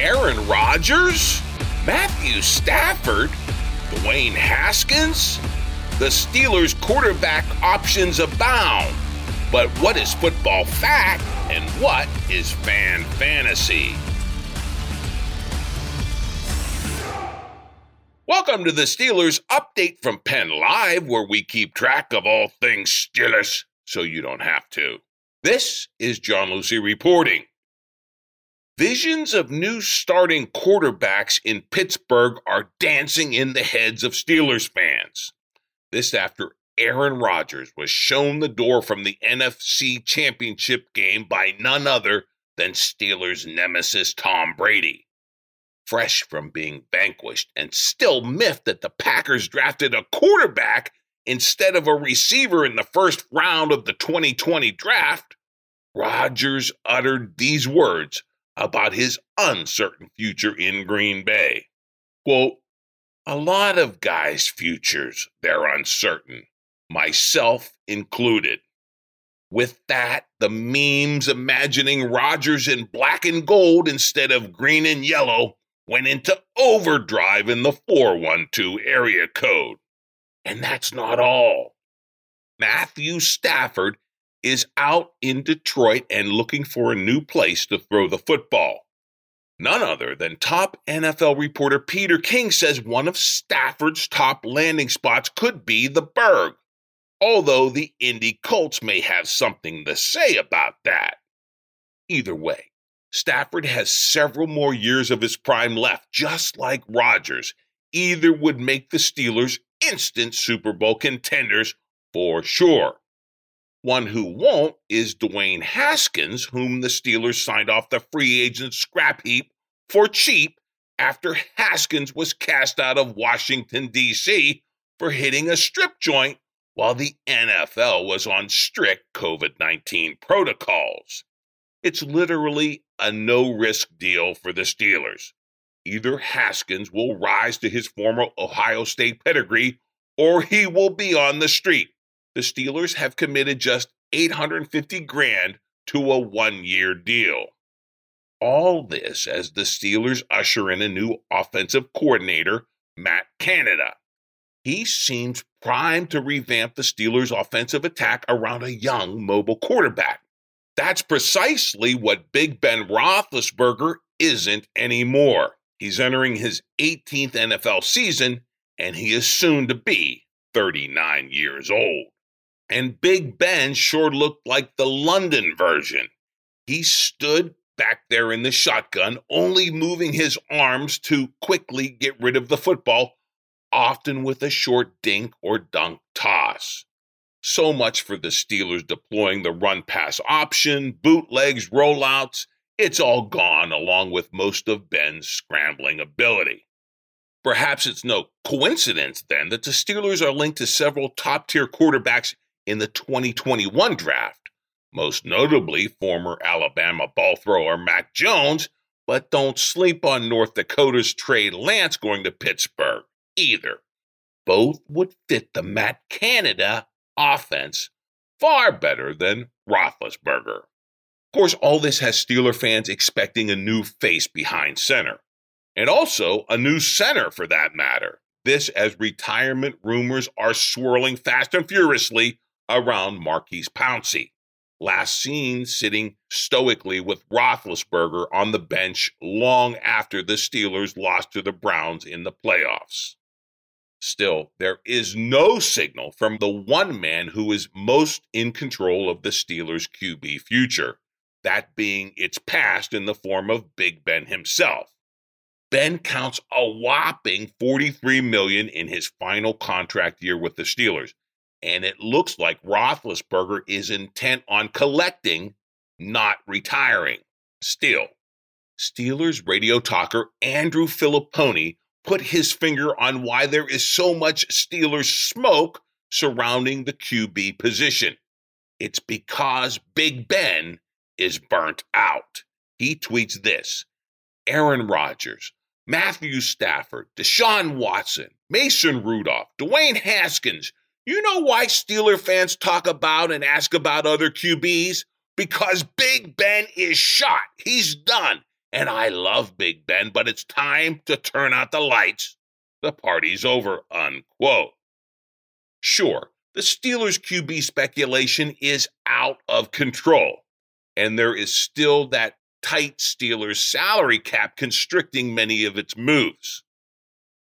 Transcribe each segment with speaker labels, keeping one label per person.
Speaker 1: Aaron Rodgers, Matthew Stafford, Dwayne Haskins. The Steelers' quarterback options abound. But what is football fact and what is fan fantasy? Welcome to the Steelers update from Penn Live, where we keep track of all things Steelers so you don't have to. This is John Luciew reporting. Visions of new starting quarterbacks in Pittsburgh are dancing in the heads of Steelers fans. This after Aaron Rodgers was shown the door from the NFC Championship game by none other than Steelers nemesis Tom Brady. Fresh from being vanquished and still miffed that the Packers drafted a quarterback instead of a receiver in the first round of the 2020 draft, Rodgers uttered these words about his uncertain future in Green Bay. Quote, a lot of guys' futures, they're uncertain, myself included. With that, the memes imagining Rodgers in black and gold instead of green and yellow went into overdrive in the 412 area code. And that's not all. Matthew Stafford is out in Detroit and looking for a new place to throw the football. None other than top NFL reporter Peter King says one of Stafford's top landing spots could be the Burgh, although the Indy Colts may have something to say about that. Either way, Stafford has several more years of his prime left, just like Rodgers. Either would make the Steelers instant Super Bowl contenders for sure. One who won't is Dwayne Haskins, whom the Steelers signed off the free agent scrap heap for cheap after Haskins was cast out of Washington, D.C. for hitting a strip joint while the NFL was on strict COVID 19 protocols. It's literally a no risk deal for the Steelers. Either Haskins will rise to his former Ohio State pedigree or he will be on the street the Steelers have committed just 850 grand to a one-year deal. All this as the Steelers usher in a new offensive coordinator, Matt Canada. He seems primed to revamp the Steelers' offensive attack around a young, mobile quarterback. That's precisely what Big Ben Roethlisberger isn't anymore. He's entering his 18th NFL season, and he is soon to be 39 years old. And Big Ben sure looked like the London version. He stood back there in the shotgun, only moving his arms to quickly get rid of the football, often with a short dink or dunk toss. So much for the Steelers deploying the run pass option, bootlegs, rollouts. It's all gone along with most of Ben's scrambling ability. Perhaps it's no coincidence then that the Steelers are linked to several top tier quarterbacks in the 2021 draft, most notably former Alabama ball thrower Mac Jones, but don't sleep on North Dakota's Trey Lance going to Pittsburgh either. Both would fit the Matt Canada offense far better than Roethlisberger. Of course, all this has Steeler fans expecting a new face behind center, and also a new center for that matter. This as retirement rumors are swirling fast and furiously around Maurkice Pouncey. Last seen sitting stoically with Roethlisberger on the bench long after the Steelers lost to the Browns in the playoffs. Still, there is no signal from the one man who is most in control of the Steelers' QB future, that being its past in the form of Big Ben himself. Ben counts a whopping 43 million in his final contract year with the Steelers, and it looks like Roethlisberger is intent on collecting, not retiring. Still, Steelers radio talker Andrew Fillipponi put his finger on why there is so much Steelers smoke surrounding the QB position. It's because Big Ben is burnt out. He tweets this Aaron Rodgers, Matthew Stafford, Deshaun Watson, Mason Rudolph, Dwayne Haskins. You know why Steeler fans talk about and ask about other QBs? Because Big Ben is shot. He's done. And I love Big Ben, but it's time to turn out the lights. The party's over, unquote. Sure, the Steelers QB speculation is out of control, and there is still that tight Steelers salary cap constricting many of its moves.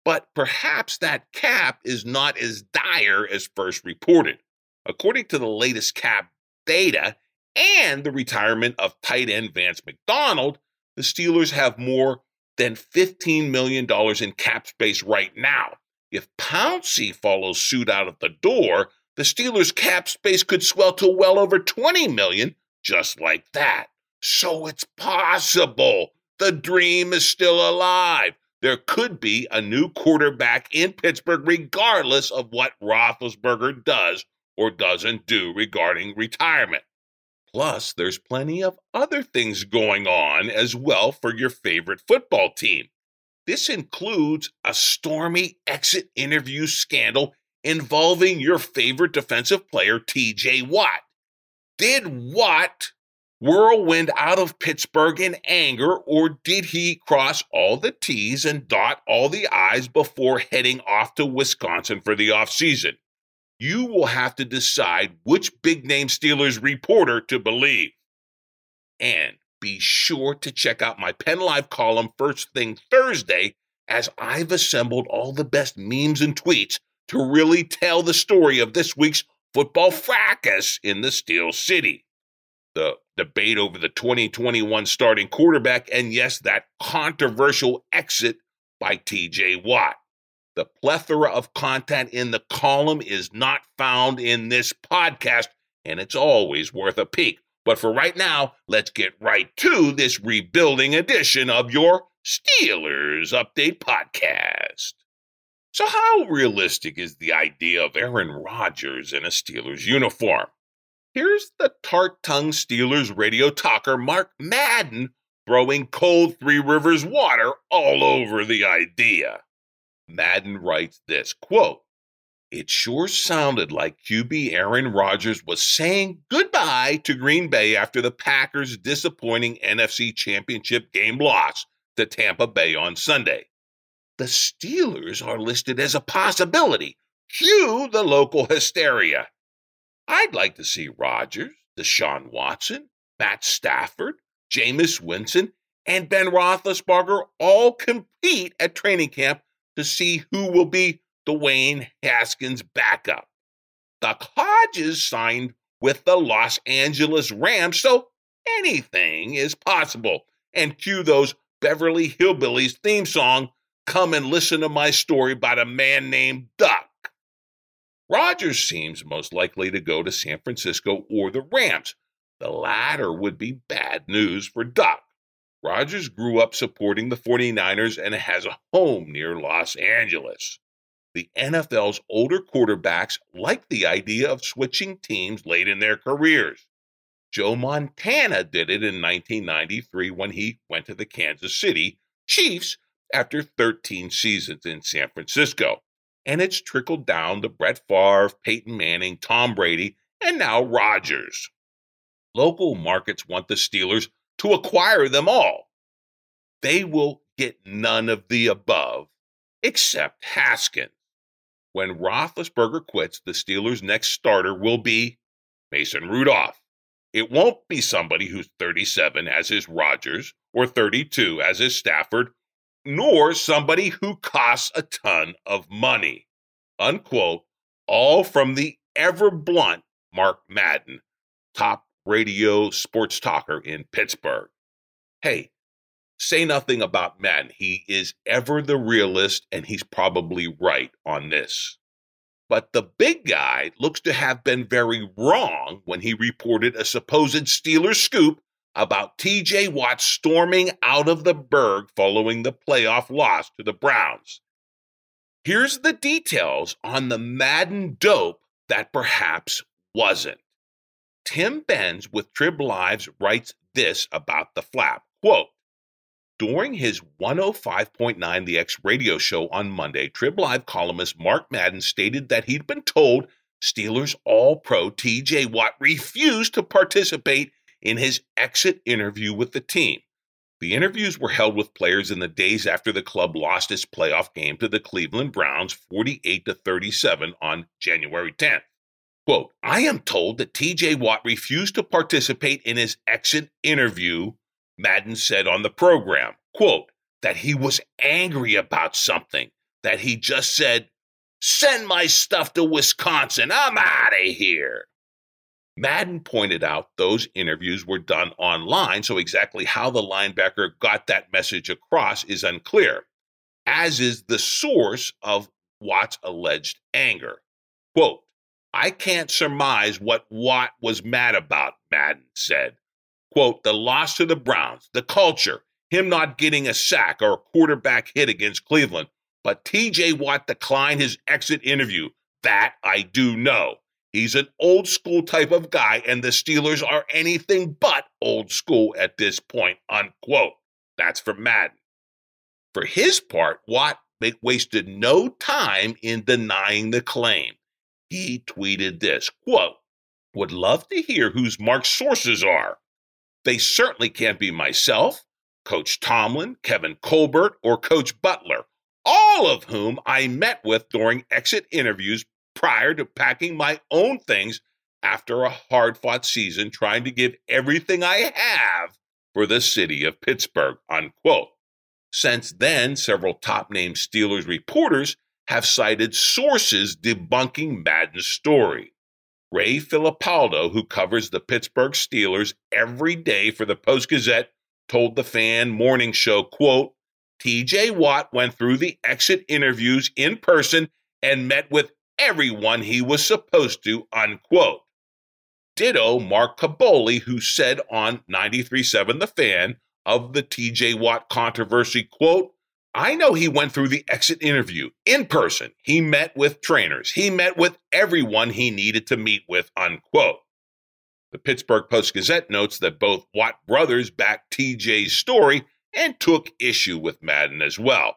Speaker 1: But perhaps that cap is not as dire as first reported. According to the latest cap data and the retirement of tight end Vance McDonald, the Steelers have more than $15 million in cap space right now. If Pouncey follows suit out of the door, the Steelers' cap space could swell to well over 20 million just like that. So it's possible. The dream is still alive. There could be a new quarterback in Pittsburgh, regardless of what Roethlisberger does or doesn't do regarding retirement. Plus, there's plenty of other things going on as well for your favorite football team. This includes a stormy exit interview scandal involving your favorite defensive player, TJ Watt. Did Watt whirlwind out of Pittsburgh in anger, or did he cross all the T's and dot all the I's before heading off to Wisconsin for the offseason? you will have to decide which big name Steelers reporter to believe. And be sure to check out my Penn Live column first thing Thursday, as I've assembled all the best memes and tweets to really tell the story of this week's football fracas in the Steel City. The debate over the 2021 starting quarterback, and yes, that controversial exit by TJ Watt. The plethora of content in the column is not found in this podcast, and it's always worth a peek. But for right now, let's get right to this rebuilding edition of your Steelers Update podcast. So, how realistic is the idea of Aaron Rodgers in a Steelers uniform? Here's the tart tongued Steelers radio talker Mark Madden throwing cold Three Rivers water all over the idea. Madden writes this quote, It sure sounded like QB Aaron Rodgers was saying goodbye to Green Bay after the Packers' disappointing NFC Championship game loss to Tampa Bay on Sunday. The Steelers are listed as a possibility. Cue the local hysteria. I'd like to see Rodgers, Deshaun Watson, Matt Stafford, Jameis Winston, and Ben Roethlisberger all compete at training camp to see who will be Dwayne Haskins' backup. The Hodges signed with the Los Angeles Rams, so anything is possible. And cue those Beverly Hillbillies theme song, Come and Listen to My Story about a man named Duck. Rodgers seems most likely to go to San Francisco or the Rams. The latter would be bad news for Duck. Rodgers grew up supporting the 49ers and has a home near Los Angeles. The NFL's older quarterbacks like the idea of switching teams late in their careers. Joe Montana did it in 1993 when he went to the Kansas City Chiefs after 13 seasons in San Francisco. And it's trickled down to Brett Favre, Peyton Manning, Tom Brady, and now Rodgers. Local markets want the Steelers to acquire them all. They will get none of the above except Haskins. When Roethlisberger quits, the Steelers' next starter will be Mason Rudolph. It won't be somebody who's 37 as is Rodgers or 32 as is Stafford, nor somebody who costs a ton of money. Unquote. All from the ever blunt Mark Madden, top radio sports talker in Pittsburgh. Hey, say nothing about Madden. He is ever the realist, and he's probably right on this. But the big guy looks to have been very wrong when he reported a supposed Steelers scoop about TJ Watt storming out of the Burgh following the playoff loss to the Browns. Here's the details on the Madden dope that perhaps wasn't. Tim Benz with Trib Lives writes this about the flap. Quote, during his 105.9 The X radio show on Monday, Trib Live columnist Mark Madden stated that he'd been told Steelers All Pro TJ Watt refused to participate in his exit interview with the team. The interviews were held with players in the days after the club lost its playoff game to the Cleveland Browns 48 to 37 on January 10th. Quote, I am told that TJ Watt refused to participate in his exit interview, Madden said on the program. Quote, that he was angry about something, that he just said, Send my stuff to Wisconsin. I'm out of here. Madden pointed out those interviews were done online, so exactly how the linebacker got that message across is unclear, as is the source of Watt's alleged anger. Quote, I can't surmise what Watt was mad about, Madden said. Quote, the loss to the Browns, the culture, him not getting a sack or a quarterback hit against Cleveland. But TJ Watt declined his exit interview. That I do know. He's an old school type of guy, and the Steelers are anything but old school at this point, unquote. That's from Madden. For his part, Watt wasted no time in denying the claim. He tweeted this quote, Would love to hear whose Mark's sources are. They certainly can't be myself, Coach Tomlin, Kevin Colbert, or Coach Butler, all of whom I met with during exit interviews prior to packing my own things after a hard fought season trying to give everything I have for the city of Pittsburgh, unquote. Since then, several top name Steelers reporters have cited sources debunking Madden's story. Ray Fittipaldo, who covers the Pittsburgh Steelers every day for the Post Gazette, told the fan morning show, quote, TJ Watt went through the exit interviews in person and met with everyone he was supposed to, unquote. Ditto Mark Kaboly, who said on 93.7 The Fan of the TJ Watt controversy, quote, I know he went through the exit interview in person. He met with trainers. He met with everyone he needed to meet with, unquote. The Pittsburgh Post Gazette notes that both Watt brothers backed TJ's story and took issue with Madden as well.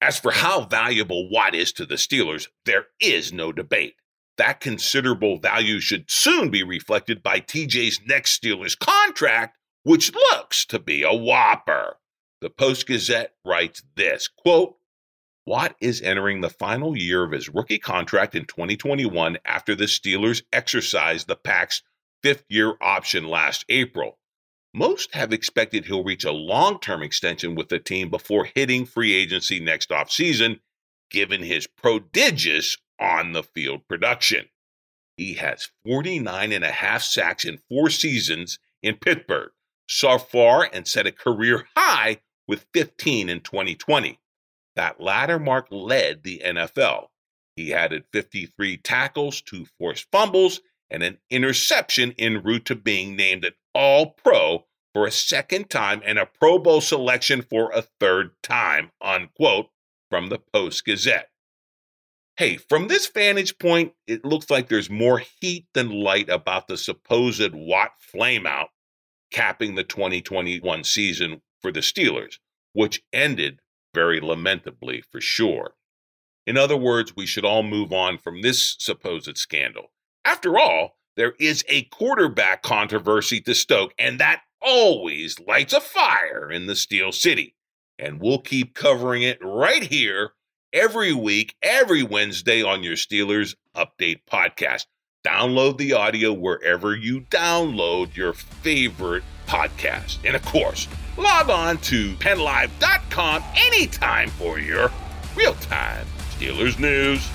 Speaker 1: As for how valuable Watt is to the Steelers, there is no debate. That considerable value should soon be reflected by TJ's next Steelers contract, which looks to be a whopper. The Post Gazette writes this quote, Watt is entering the final year of his rookie contract in 2021 after the Steelers exercised the Pack's fifth year option last April. Most have expected he'll reach a long term extension with the team before hitting free agency next offseason, given his prodigious on the field production. He has 49 and a half sacks in four seasons in Pittsburgh so far and set a career high with 15 in 2020. That latter mark led the NFL. He added 53 tackles, two forced fumbles, and an interception en route to being named an All Pro for a second time and a Pro Bowl selection for a third time, unquote, from the Post Gazette. Hey, from this vantage point, it looks like there's more heat than light about the supposed Watt flameout capping the 2021 season for the Steelers, which ended very lamentably for sure. In other words, we should all move on from this supposed scandal. After all, there is a quarterback controversy to stoke, and that always lights a fire in the Steel City. And we'll keep covering it right here every week, every Wednesday on your Steelers Update podcast. Download the audio wherever you download your favorite podcast. And of course, log on to pennlive.com anytime for your real time Steelers news